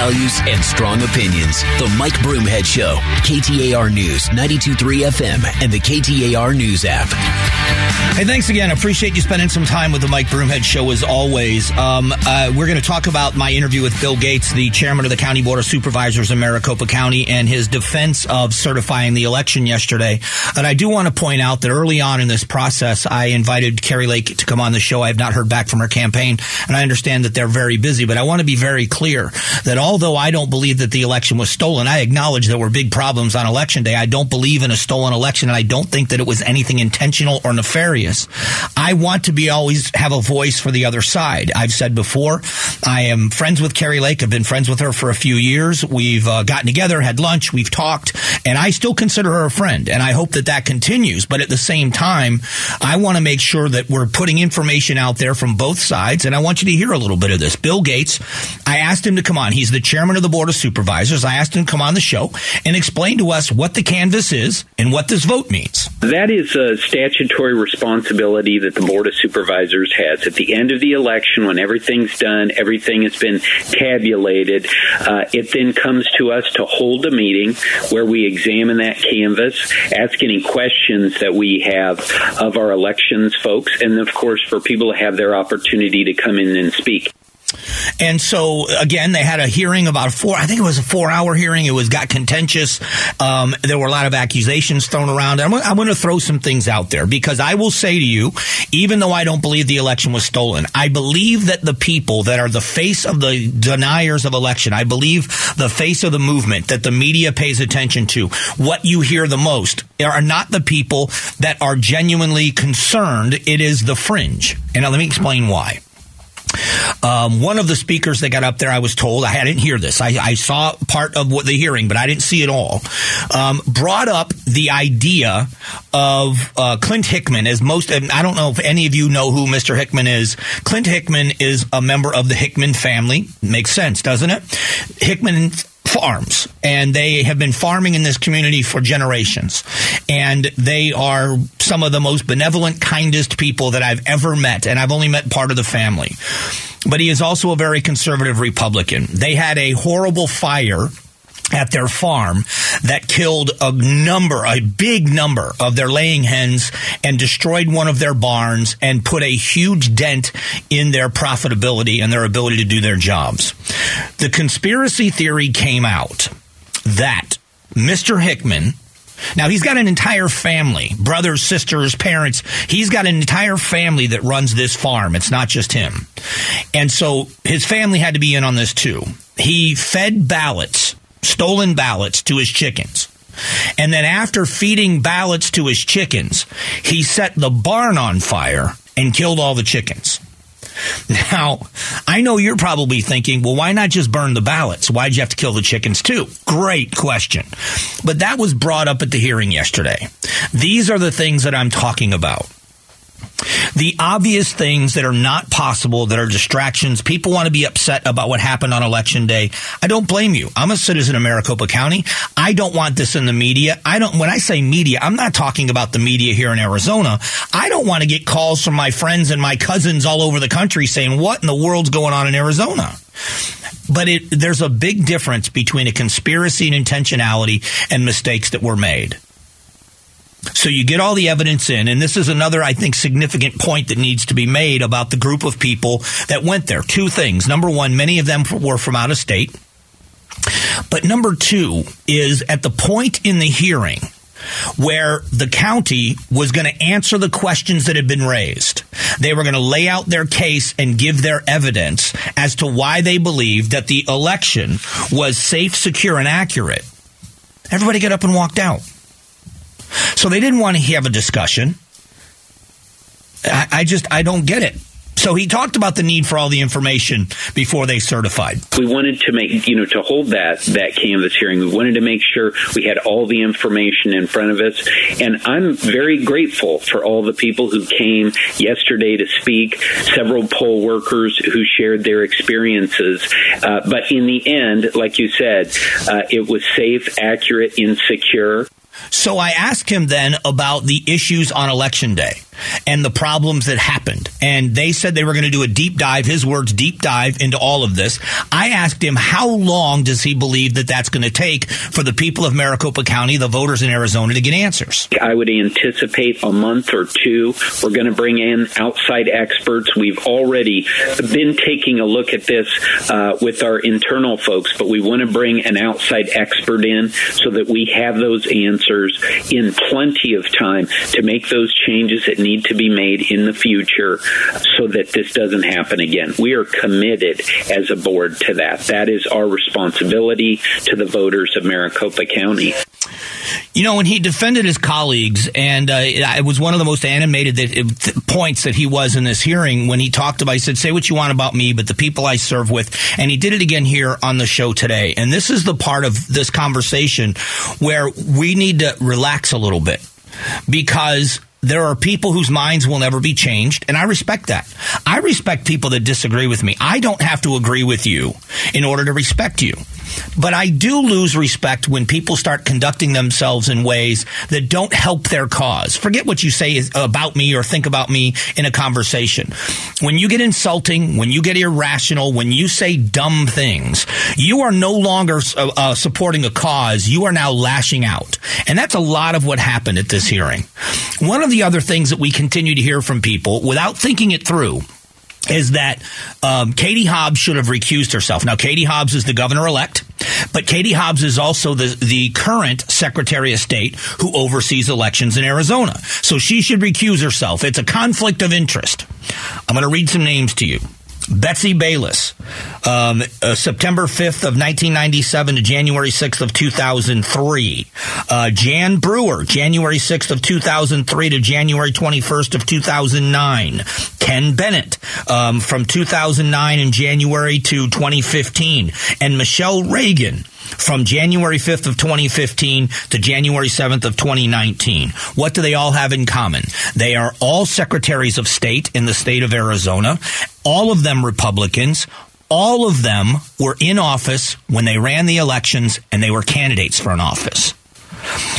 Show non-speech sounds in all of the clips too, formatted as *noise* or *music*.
values, and strong opinions. The Mike Broomhead Show, KTAR News, 92.3 FM, and the KTAR News app. Hey, thanks again. Appreciate you spending some time with the Mike Broomhead Show as always. Um, uh, we're going to talk about my interview with Bill Gates, the chairman of the County Board of Supervisors in Maricopa County, and his defense of certifying the election yesterday. And I do want to point out that early on in this process, I invited Kari Lake to come on the show. I have not heard back from her campaign, and I understand that they're very busy, but I want to be very clear that although I don't believe that the election was stolen, I acknowledge there were big problems on election day. I don't believe in a stolen election, and I don't think that it was anything intentional or nefarious. I want to be always have a voice for the other side. I've said before, I am friends with Kari Lake. I've been friends with her for a few years. We've uh, gotten together, had lunch, we've talked, and I still consider her a friend, and I hope that that continues. But at the same time, I want to make sure that we're putting information out there from both sides, and I want you to hear a little bit of this. Bill Gates, I asked him to come on. He's the chairman of the board of supervisors. I asked him to come on the show and explain to us what the canvas is and what this vote means. That is a statutory responsibility that the board of supervisors has. At the end of the election, when everything's done, everything has been tabulated, uh, it then comes to us to hold a meeting where we examine that canvas, ask any questions that we have of our elections folks, and of course for people to have their opportunity to come in and speak. And so again, they had a hearing about a four. I think it was a four-hour hearing. It was got contentious. Um, there were a lot of accusations thrown around. I'm, I'm going to throw some things out there because I will say to you, even though I don't believe the election was stolen, I believe that the people that are the face of the deniers of election, I believe the face of the movement that the media pays attention to, what you hear the most are not the people that are genuinely concerned. It is the fringe. And now let me explain why. Um, one of the speakers that got up there, I was told, I didn't hear this. I, I saw part of what the hearing, but I didn't see it all. Um, brought up the idea of uh, Clint Hickman as most. I don't know if any of you know who Mr. Hickman is. Clint Hickman is a member of the Hickman family. Makes sense, doesn't it? Hickman farms and they have been farming in this community for generations. And they are some of the most benevolent kindest people that I've ever met and I've only met part of the family. But he is also a very conservative republican. They had a horrible fire at their farm that killed a number, a big number of their laying hens and destroyed one of their barns and put a huge dent in their profitability and their ability to do their jobs. The conspiracy theory came out that Mr. Hickman, now he's got an entire family, brothers, sisters, parents. He's got an entire family that runs this farm. It's not just him. And so his family had to be in on this too. He fed ballots stolen ballots to his chickens. And then after feeding ballots to his chickens, he set the barn on fire and killed all the chickens. Now, I know you're probably thinking, well, why not just burn the ballots? Why'd you have to kill the chickens too? Great question. But that was brought up at the hearing yesterday. These are the things that I'm talking about. The obvious things that are not possible, that are distractions. People want to be upset about what happened on election day. I don't blame you. I'm a citizen of Maricopa County. I don't want this in the media. I don't, when I say media, I'm not talking about the media here in Arizona. I don't want to get calls from my friends and my cousins all over the country saying, what in the world's going on in Arizona? But it, there's a big difference between a conspiracy and intentionality and mistakes that were made. So you get all the evidence in, and this is another, I think, significant point that needs to be made about the group of people that went there. Two things. Number one, many of them were from out of state. But number two is at the point in the hearing where the county was going to answer the questions that had been raised. They were going to lay out their case and give their evidence as to why they believed that the election was safe, secure, and accurate. Everybody got up and walked out. So they didn't want to have a discussion. I, I just, I don't get it. So he talked about the need for all the information before they certified. We wanted to make, you know, to hold that that canvas hearing. We wanted to make sure we had all the information in front of us. And I'm very grateful for all the people who came yesterday to speak. Several poll workers who shared their experiences. Uh, but in the end, like you said, uh, it was safe, accurate, and secure. So I asked him then about the issues on election day and the problems that happened. And they said they were going to do a deep dive, his words, deep dive into all of this. I asked him how long does he believe that that's going to take for the people of Maricopa County, the voters in Arizona, to get answers? I would anticipate a month or two. We're going to bring in outside experts. We've already been taking a look at this uh, with our internal folks, but we want to bring an outside expert in so that we have those answers in plenty of time to make those changes that need to be made in the future so that this doesn't happen again. We are committed as a board to that. That is our responsibility to the voters of Maricopa County. You know, when he defended his colleagues, and uh, it was one of the most animated that, points that he was in this hearing when he talked about, he said, say what you want about me, but the people I serve with. And he did it again here on the show today. And this is the part of this conversation where we need to relax a little bit because there are people whose minds will never be changed, and I respect that. I respect people that disagree with me. I don't have to agree with you in order to respect you. But I do lose respect when people start conducting themselves in ways that don't help their cause. Forget what you say about me or think about me in a conversation. When you get insulting, when you get irrational, when you say dumb things, you are no longer uh, uh, supporting a cause. You are now lashing out. And that's a lot of what happened at this hearing. One of the other things that we continue to hear from people without thinking it through is that um, Katie Hobbs should have recused herself. Now, Katie Hobbs is the governor elect, but Katie Hobbs is also the, the current Secretary of State who oversees elections in Arizona. So she should recuse herself. It's a conflict of interest. I'm going to read some names to you. Betsy Bayless, um, uh, September 5th of 1997 to January 6th of 2003. Uh, Jan Brewer, January 6th of 2003 to January 21st of 2009. Ken Bennett, um, from 2009 in January to 2015. And Michele Reagan, from January 5th of 2015 to January 7th of 2019. What do they all have in common? They are all secretaries of state in the state of Arizona, all of them Republicans, all of them were in office when they ran the elections and they were candidates for an office.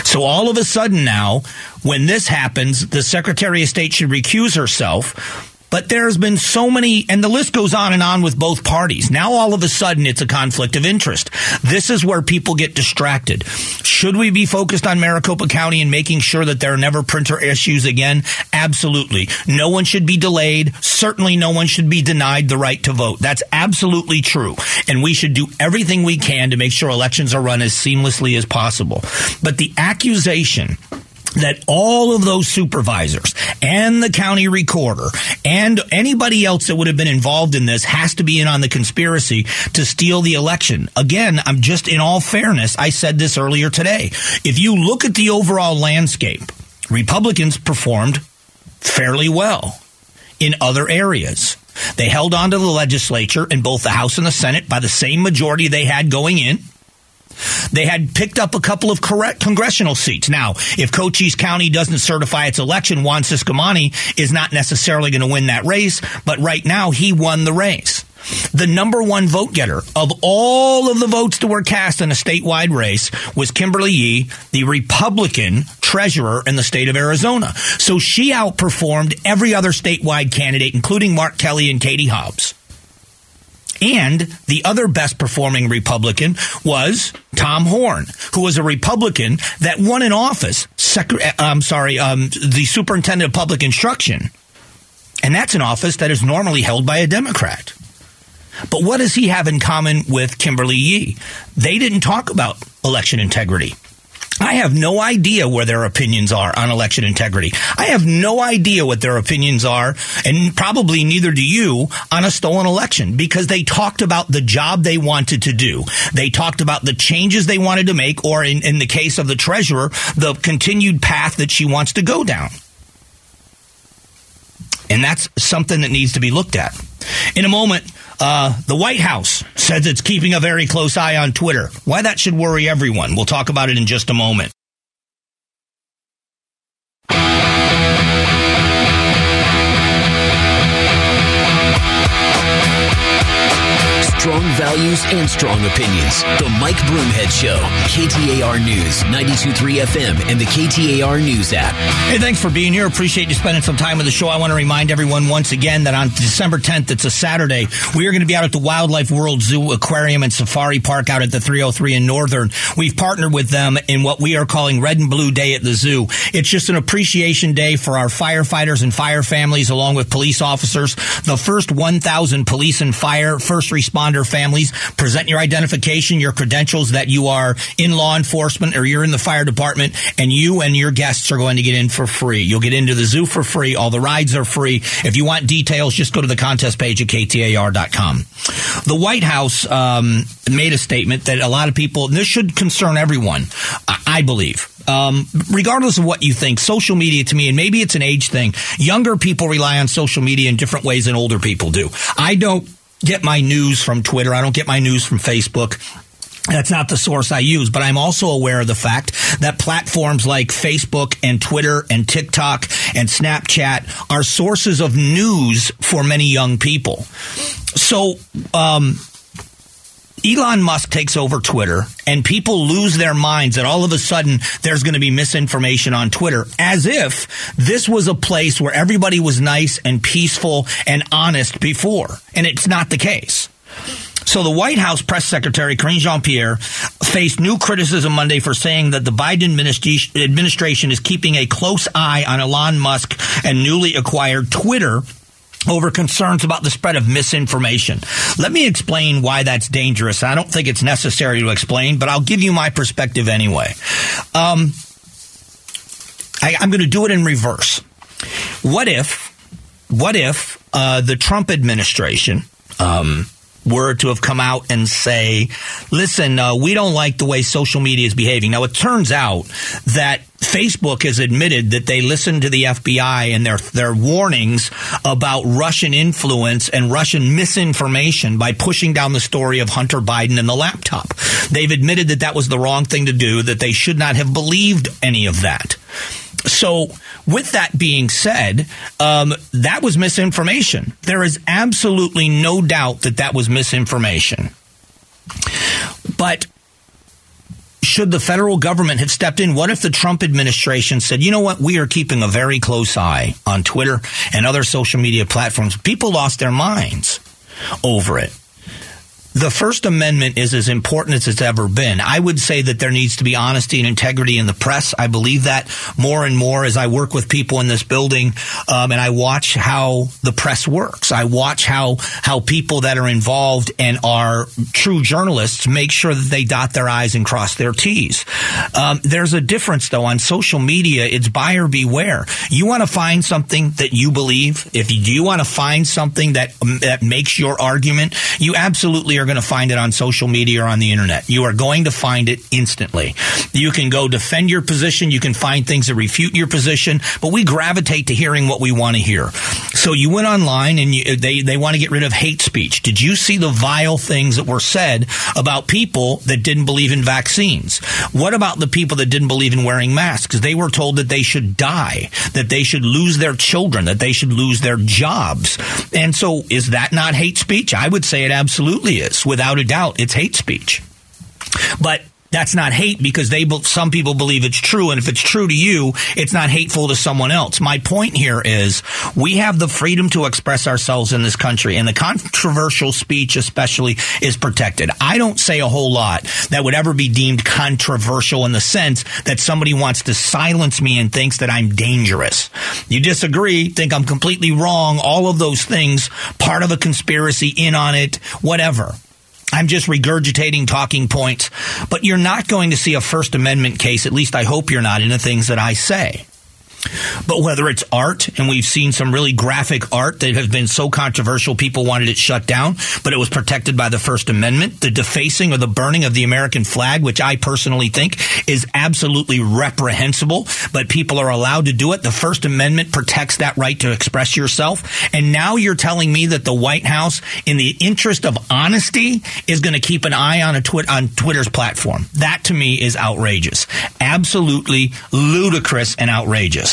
So all of a sudden now, when this happens, the Secretary of State should recuse herself but there's been so many, and the list goes on and on with both parties. Now all of a sudden it's a conflict of interest. This is where people get distracted. Should we be focused on Maricopa County and making sure that there are never printer issues again? Absolutely. No one should be delayed. Certainly no one should be denied the right to vote. That's absolutely true. And we should do everything we can to make sure elections are run as seamlessly as possible. But the accusation that all of those supervisors and the county recorder and anybody else that would have been involved in this has to be in on the conspiracy to steal the election. Again, I'm just in all fairness, I said this earlier today. If you look at the overall landscape, Republicans performed fairly well in other areas. They held on to the legislature in both the House and the Senate by the same majority they had going in. They had picked up a couple of correct congressional seats. Now, if Cochise County doesn't certify its election, Juan Ciscomani is not necessarily going to win that race, but right now he won the race. The number one vote getter of all of the votes that were cast in a statewide race was Kimberly Yee, the Republican treasurer in the state of Arizona. So she outperformed every other statewide candidate, including Mark Kelly and Katie Hobbs. And the other best performing Republican was Tom Horne, who was a Republican that won in office. Sec- uh, I'm sorry, um, the superintendent of public instruction. And that's an office that is normally held by a Democrat. But what does he have in common with Kimberly Yee? They didn't talk about election integrity. I have no idea where their opinions are on election integrity. I have no idea what their opinions are, and probably neither do you, on a stolen election because they talked about the job they wanted to do. They talked about the changes they wanted to make, or in, in the case of the treasurer, the continued path that she wants to go down. And that's something that needs to be looked at. In a moment, uh, the White House says it's keeping a very close eye on Twitter. Why that should worry everyone. We'll talk about it in just a moment. Strong values and strong opinions. The Mike Broomhead Show. KTAR News, 92.3 FM, and the KTAR News app. Hey, thanks for being here. Appreciate you spending some time with the show. I want to remind everyone once again that on December 10th, it's a Saturday, we are going to be out at the Wildlife World Zoo Aquarium and Safari Park out at the 303 in Northern. We've partnered with them in what we are calling Red and Blue Day at the zoo. It's just an appreciation day for our firefighters and fire families along with police officers. The first 1,000 police and fire first responder families present your identification, your credentials that you are in law enforcement or you're in the fire department and you and your guests are going to get in for free. You'll get into the zoo for free. All the rides are free. If you want details, just go to the contest page at ktar.com. The White House um, made a statement that a lot of people, this should concern everyone, I believe. Um, regardless of what you think, social media to me, and maybe it's an age thing, younger people rely on social media in different ways than older people do. I don't get my news from Twitter. I don't get my news from Facebook. That's not the source I use, but I'm also aware of the fact that platforms like Facebook and Twitter and TikTok and Snapchat are sources of news for many young people. So, um, Elon Musk takes over Twitter and people lose their minds that all of a sudden there's going to be misinformation on Twitter as if this was a place where everybody was nice and peaceful and honest before. And it's not the case. So the White House press secretary, Karine Jean-Pierre, faced new criticism Monday for saying that the Biden administration is keeping a close eye on Elon Musk and newly acquired Twitter over concerns about the spread of misinformation. Let me explain why that's dangerous. I don't think it's necessary to explain, but I'll give you my perspective anyway. Um, I, am going to do it in reverse. What if, what if uh, the Trump administration um, were to have come out and say, listen, uh, we don't like the way social media is behaving. Now, it turns out that Facebook has admitted that they listened to the FBI and their, their warnings about Russian influence and Russian misinformation by pushing down the story of Hunter Biden and the laptop. They've admitted that that was the wrong thing to do, that they should not have believed any of that. So, with that being said, um, that was misinformation. There is absolutely no doubt that that was misinformation. But should the federal government have stepped in? What if the Trump administration said, you know what, we are keeping a very close eye on Twitter and other social media platforms? People lost their minds over it the First Amendment is as important as it's ever been. I would say that there needs to be honesty and integrity in the press. I believe that more and more as I work with people in this building, um, and I watch how the press works. I watch how how people that are involved and are true journalists make sure that they dot their I's and cross their T's. Um, there's a difference though on social media. It's buyer beware. You want to find something that you believe. If you, you want to find something that that makes your argument, you absolutely are going to find it on social media or on the internet. You are going to find it instantly. You can go defend your position. You can find things that refute your position, but we gravitate to hearing what we want to hear. So you went online and you, they, they want to get rid of hate speech. Did you see the vile things that were said about people that didn't believe in vaccines? What about the people that didn't believe in wearing masks? They were told that they should die, that they should lose their children, that they should lose their jobs. And so is that not hate speech? I would say it absolutely is is without a doubt. It's hate speech. But that's not hate because they some people believe it's true and if it's true to you it's not hateful to someone else. My point here is we have the freedom to express ourselves in this country and the controversial speech especially is protected. I don't say a whole lot that would ever be deemed controversial in the sense that somebody wants to silence me and thinks that i'm dangerous. You disagree think i'm completely wrong all of those things part of a conspiracy in on it whatever I'm just regurgitating talking points, but you're not going to see a First Amendment case, at least I hope you're not, in the things that I say. But whether it's art, and we've seen some really graphic art that have been so controversial, people wanted it shut down, but it was protected by the First Amendment. The defacing or the burning of the American flag, which I personally think is absolutely reprehensible, but people are allowed to do it. The First Amendment protects that right to express yourself. And now you're telling me that the White House, in the interest of honesty, is going to keep an eye on a twi- on Twitter's platform. That to me is outrageous. Absolutely ludicrous and outrageous.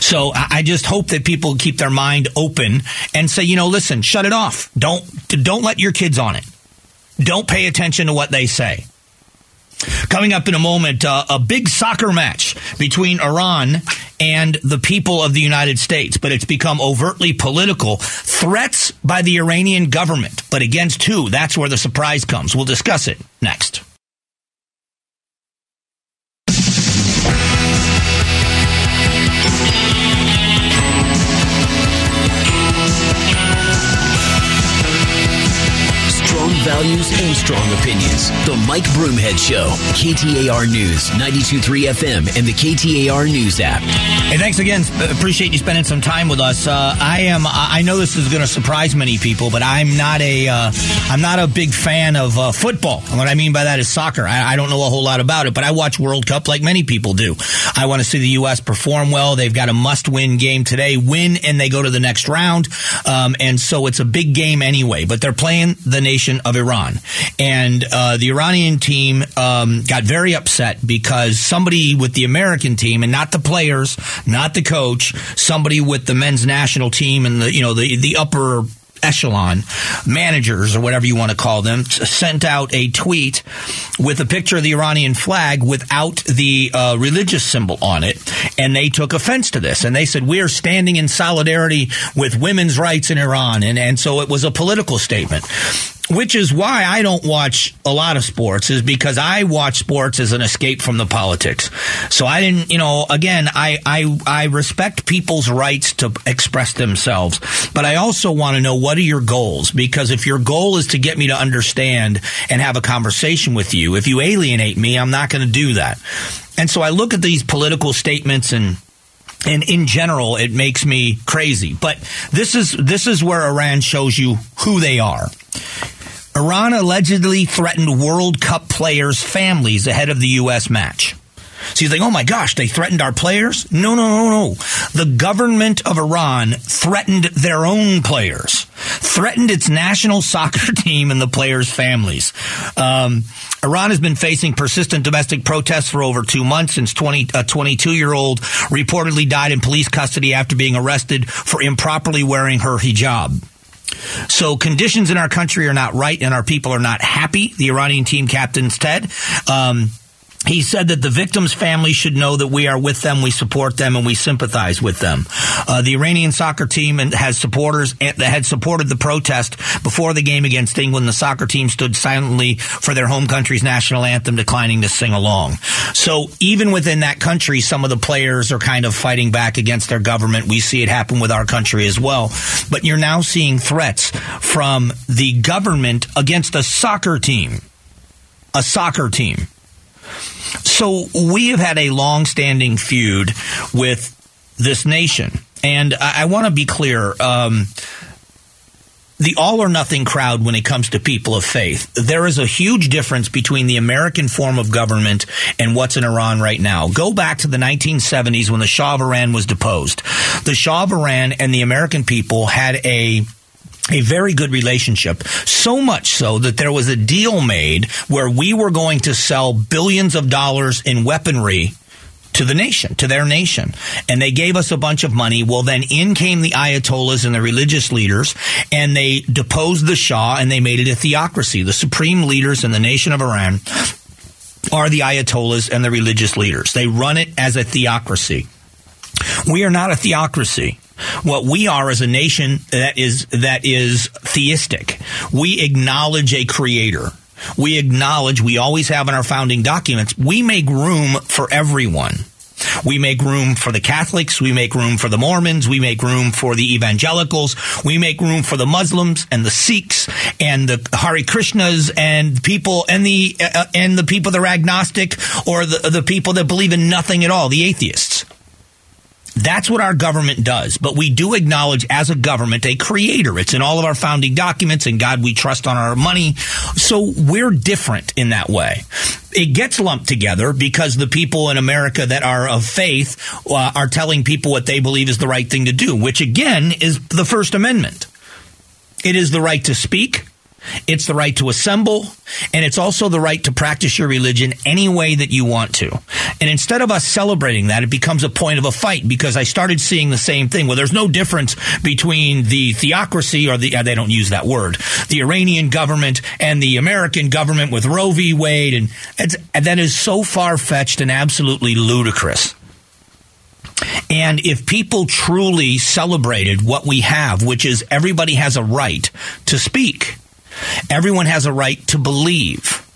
So I just hope that people keep their mind open and say, you know, listen, shut it off. Don't don't let your kids on it. Don't pay attention to what they say. Coming up in a moment, uh, a big soccer match between Iran and the people of the United States, but it's become overtly political. Threats by the Iranian government, but against who? That's where the surprise comes. We'll discuss it next. Values and strong opinions. The Mike Broomhead Show, KTAR News, 92.3 FM, and the KTAR News app. Hey, thanks again. Appreciate you spending some time with us. Uh, I am. I know this is going to surprise many people, but I'm not a. am uh, not a big fan of uh, football. And what I mean by that is soccer. I, I, don't know a whole lot about it, but I watch World Cup like many people do. I want to see the U.S. perform well. They've got a must-win game today. Win and they go to the next round, um, and so it's a big game anyway. But they're playing the nation of Iran. And uh, the Iranian team um, got very upset because somebody with the American team, and not the players, not the coach, somebody with the men's national team and the you know the the upper echelon managers or whatever you want to call them sent out a tweet with a picture of the Iranian flag without the uh, religious symbol on it and they took offense to this. And they said we are standing in solidarity with women's rights in Iran. And and so it was a political statement which is why I don't watch a lot of sports is because I watch sports as an escape from the politics. So I didn't, you know, again, I, I, I respect people's rights to express themselves, but I also want to know what are your goals? Because if your goal is to get me to understand and have a conversation with you, if you alienate me, I'm not going to do that. And so I look at these political statements and and in general it makes me crazy but this is this is where Iran shows you who they are Iran allegedly threatened World Cup players' families ahead of the U.S. match. So you think, oh my gosh, they threatened our players? No, no, no, no. The government of Iran threatened their own players, threatened its national *laughs* soccer team and the players' families. Um, Iran has been facing persistent domestic protests for over two months since 20, a 22 year old reportedly died in police custody after being arrested for improperly wearing her hijab. So conditions in our country are not right and our people are not happy. The Iranian team captain said. Um, he said that the victims' family should know that we are with them, we support them, and we sympathize with them. Uh, the Iranian soccer team has supporters that had supported the protest before the game against England. The soccer team stood silently for their home country's national anthem, declining to sing along. So even within that country, some of the players are kind of fighting back against their government. We see it happen with our country as well. But you're now seeing threats from the government against a soccer team. A soccer team. So we have had a long-standing feud with this nation, and I, I want to be clear. Um, the all or nothing crowd when it comes to people of faith. There is a huge difference between the American form of government and what's in Iran right now. Go back to the 1970s when the Shah of Iran was deposed. The Shah of Iran and the American people had a a very good relationship. So much so that there was a deal made where we were going to sell billions of dollars in weaponry to the nation, to their nation. And they gave us a bunch of money. Well, then in came the Ayatollahs and the religious leaders, and they deposed the Shah and they made it a theocracy. The supreme leaders in the nation of Iran are the Ayatollahs and the religious leaders. They run it as a theocracy. We are not a theocracy. What we are as a nation that is that is theistic. We acknowledge a creator. We acknowledge we always have in our founding documents. We make room for everyone. We make room for the Catholics. We make room for the Mormons. We make room for the evangelicals. We make room for the Muslims and the Sikhs and the Hare Krishnas and people and the uh, and the people that are agnostic or the the people that believe in nothing at all, the atheists. That's what our government does. But we do acknowledge as a government a creator. It's in all of our founding documents and God we trust on our money. So we're different in that way. It gets lumped together because the people in America that are of faith uh, are telling people what they believe is the right thing to do, which again is the First Amendment. It is the right to speak. It's the right to assemble, and it's also the right to practice your religion any way that you want to. And instead of us celebrating that, it becomes a point of a fight because I started seeing the same thing. Well, there's no difference between the theocracy or the, uh, they don't use that word, the Iranian government and the American government with Roe v. Wade. And, and that is so far fetched and absolutely ludicrous. And if people truly celebrated what we have, which is everybody has a right to speak, everyone has a right to believe.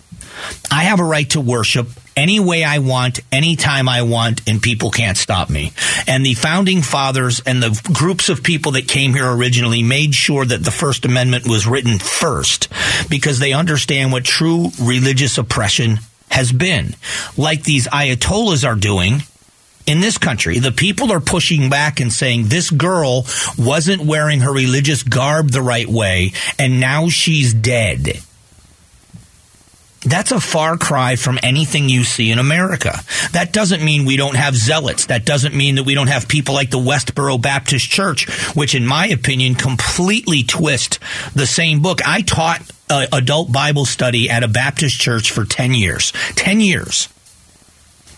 I have a right to worship any way I want, anytime I want, and people can't stop me. And the founding fathers and the groups of people that came here originally made sure that the First Amendment was written first because they understand what true religious oppression has been. Like these Ayatollahs are doing in this country, the people are pushing back and saying this girl wasn't wearing her religious garb the right way, and now she's dead. That's a far cry from anything you see in America. That doesn't mean we don't have zealots. That doesn't mean that we don't have people like the Westboro Baptist Church, which, in my opinion, completely twist the same book. I taught uh, adult Bible study at a Baptist church for 10 years. 10 years.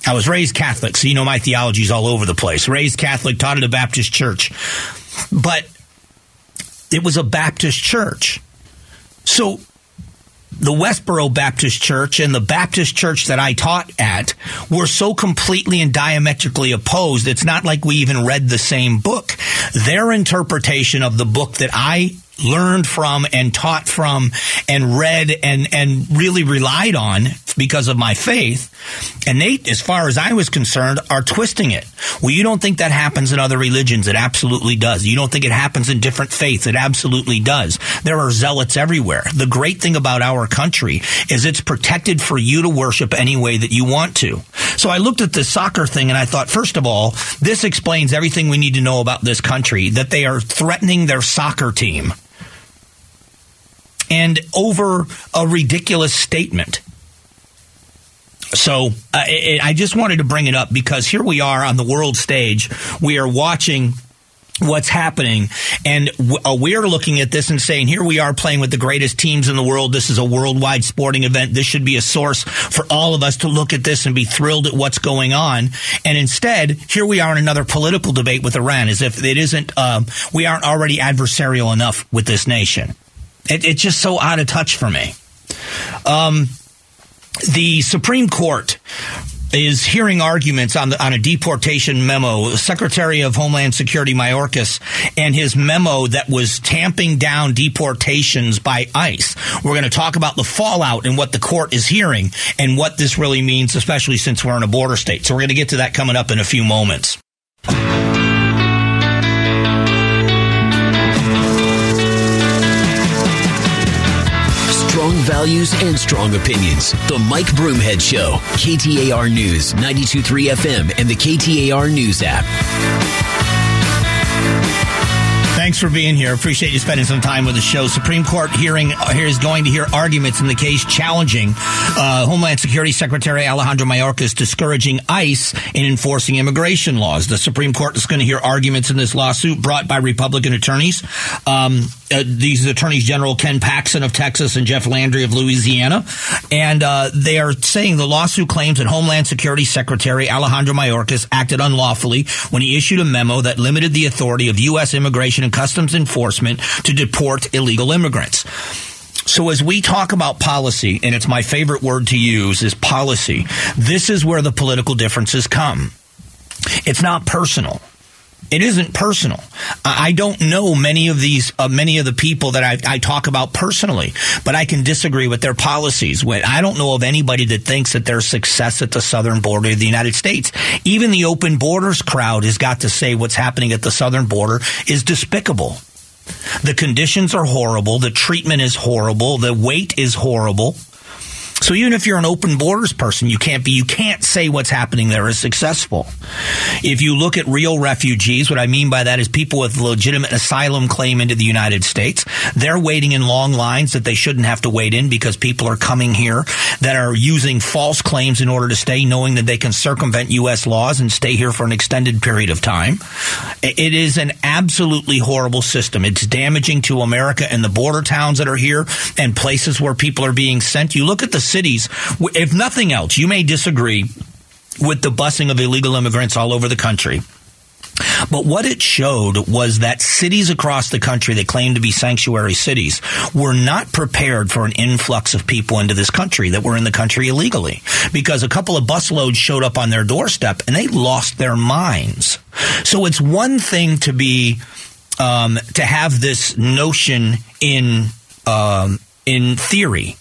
I was raised Catholic, so you know my theology is all over the place. Raised Catholic, taught at a Baptist church. But it was a Baptist church. So the Westboro Baptist Church and the Baptist church that I taught at were so completely and diametrically opposed. It's not like we even read the same book. Their interpretation of the book that I learned from and taught from and read and, and really relied on because of my faith. And they, as far as I was concerned, are twisting it. Well, you don't think that happens in other religions. It absolutely does. You don't think it happens in different faiths. It absolutely does. There are zealots everywhere. The great thing about our country is it's protected for you to worship any way that you want to. So I looked at the soccer thing and I thought, first of all, this explains everything we need to know about this country, that they are threatening their soccer team and over a ridiculous statement. So uh, it, I just wanted to bring it up because here we are on the world stage. We are watching what's happening and uh, we're looking at this and saying here we are playing with the greatest teams in the world this is a worldwide sporting event this should be a source for all of us to look at this and be thrilled at what's going on and instead here we are in another political debate with iran as if it isn't um, we aren't already adversarial enough with this nation it, it's just so out of touch for me. Um, the Supreme Court is hearing arguments on the, on a deportation memo. Secretary of Homeland Security Mayorkas and his memo that was tamping down deportations by ICE. We're going to talk about the fallout and what the court is hearing and what this really means, especially since we're in a border state. So we're going to get to that coming up in a few moments. Values and strong opinions. The Mike Broomhead Show, KTAR News, 923 FM, and the KTAR News app. Thanks for being here. Appreciate you spending some time with the show. Supreme Court hearing here is going to hear arguments in the case challenging uh, Homeland Security Secretary Alejandro Mayorkas discouraging ICE in enforcing immigration laws. The Supreme Court is going to hear arguments in this lawsuit brought by Republican attorneys. Um, uh, these attorneys general Ken Paxton of Texas and Jeff Landry of Louisiana, and uh, they are saying the lawsuit claims that Homeland Security Secretary Alejandro Mayorkas acted unlawfully when he issued a memo that limited the authority of U.S. Immigration and Customs Enforcement to deport illegal immigrants. So as we talk about policy, and it's my favorite word to use is policy, this is where the political differences come. It's not personal. It isn't personal. I don't know many of these, uh, many of the people that I, I, talk about personally, but I can disagree with their policies. I don't know of anybody that thinks that there's success at the southern border of the United States. Even the open borders crowd has got to say what's happening at the southern border is despicable. The conditions are horrible. The treatment is horrible. The wait is horrible. So even if you're an open borders person, you can't be, you can't say what's happening there is successful. If you look at real refugees, what I mean by that is people with legitimate asylum claim into the United States. They're waiting in long lines that they shouldn't have to wait in because people are coming here that are using false claims in order to stay, knowing that they can circumvent U.S. laws and stay here for an extended period of time. It is an absolutely horrible system. It's damaging to America and the border towns that are here and places where people are being sent. You look at the cities, if nothing else, you may disagree with the busing of illegal immigrants all over the country. But what it showed was that cities across the country that claim to be sanctuary cities were not prepared for an influx of people into this country that were in the country illegally. Because a couple of busloads showed up on their doorstep and they lost their minds. So it's one thing to be, um, to have this notion in, um, in theory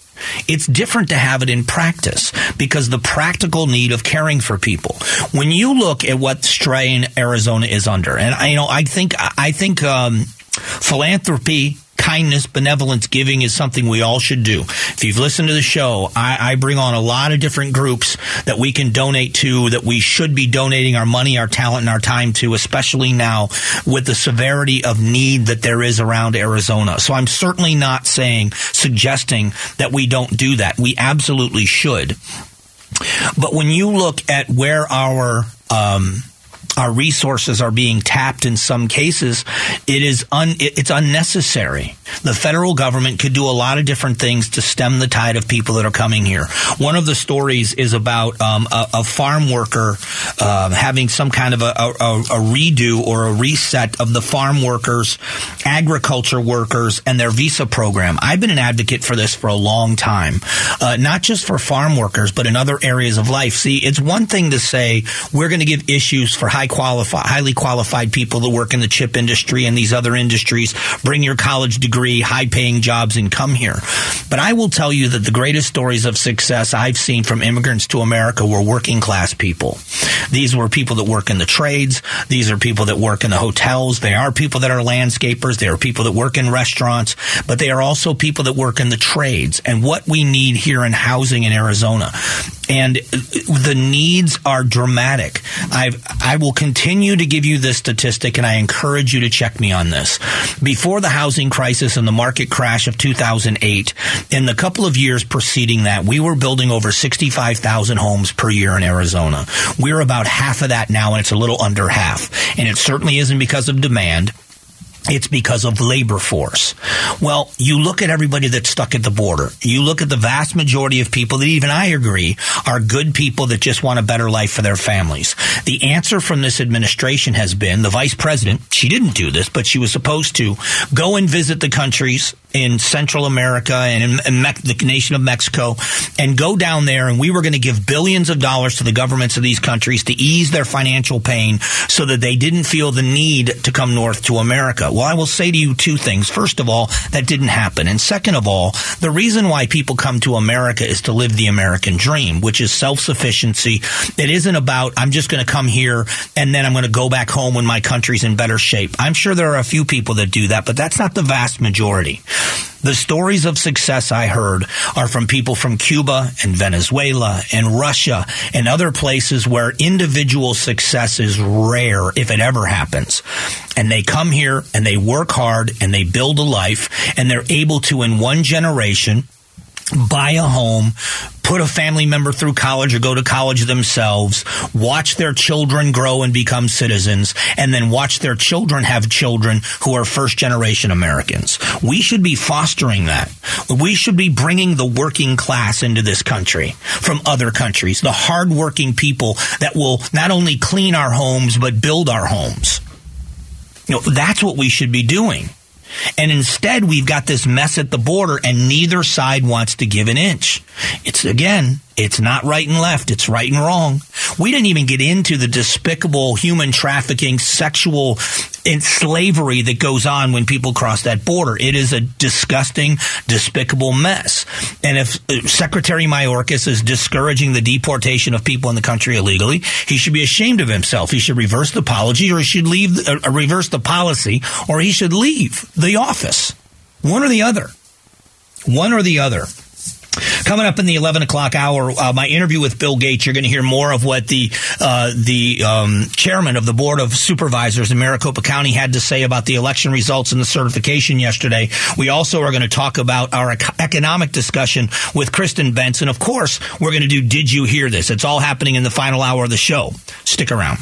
it's different to have it in practice because the practical need of caring for people. When you look at what strain Arizona is under, and I you know I think I think um, philanthropy kindness, benevolence, giving is something we all should do. If you've listened to the show, I, I, bring on a lot of different groups that we can donate to, that we should be donating our money, our talent, and our time to, especially now with the severity of need that there is around Arizona. So I'm certainly not saying, suggesting that we don't do that. We absolutely should. But when you look at where our um, our resources are being tapped in some cases, it is un, it's unnecessary. The federal government could do a lot of different things to stem the tide of people that are coming here. One of the stories is about um, a, a, farm worker uh, having some kind of a, a, a, redo or a reset of the farm workers, agriculture workers, and their visa program. I've been an advocate for this for a long time, uh, not just for farm workers, but in other areas of life. See, it's one thing to say we're going to give issues for high qualified, highly qualified people that work in the chip industry and these other industries. Bring your college degree, high paying jobs, and come here. But I will tell you that the greatest stories of success I've seen from immigrants to America were working class people. These were people that work in the trades. These are people that work in the hotels. They are people that are landscapers. They are people that work in restaurants, but they are also people that work in the trades. And what we need here in housing in Arizona and the needs are dramatic. i I will continue to give you this statistic, and I encourage you to check me on this. Before the housing crisis and the market crash of 2008, in the couple of years preceding that, we were building over 65,000 homes per year in Arizona. We're about half of that now, and it's a little under half. And it certainly isn't because of demand it's because of labor force. Well, you look at everybody that's stuck at the border. You look at the vast majority of people that even I agree are good people that just want a better life for their families. The answer from this administration has been the vice president, she didn't do this, but she was supposed to go and visit the countries in Central America and in, in Me- the nation of Mexico and go down there and we were going to give billions of dollars to the governments of these countries to ease their financial pain so that they didn't feel the need to come north to America. Well, I will say to you two things. First of all, that didn't happen. And second of all, the reason why people come to America is to live the American dream, which is self-sufficiency. It isn't about, I'm just going to come here and then I'm going to go back home when my country's in better shape. I'm sure there are a few people that do that, but that's not the vast majority. The stories of success I heard are from people from Cuba and Venezuela and Russia and other places where individual success is rare if it ever happens. And they come here and they work hard and they build a life and they're able to in one generation buy a home, put a family member through college or go to college themselves, watch their children grow and become citizens, and then watch their children have children who are first generation Americans. We should be fostering that. We should be bringing the working class into this country from other countries, the hardworking people that will not only clean our homes, but build our homes. You know, that's what we should be doing. And instead, we've got this mess at the border, and neither side wants to give an inch. It's again, it's not right and left. It's right and wrong. We didn't even get into the despicable human trafficking, sexual slavery that goes on when people cross that border. It is a disgusting, despicable mess. And if uh, Secretary Mayorkas is discouraging the deportation of people in the country illegally, he should be ashamed of himself. He should reverse the policy or he should leave, uh, reverse the policy or he should leave the office. One or the other. One or the other. Coming up in the 11 o'clock hour, uh, my interview with Bill Gates, you're going to hear more of what the, uh, the um, chairman of the Board of Supervisors in Maricopa County had to say about the election results and the certification yesterday. We also are going to talk about our economic discussion with Kristen Benson. Of course, we're going to do Did You Hear This? It's all happening in the final hour of the show. Stick around.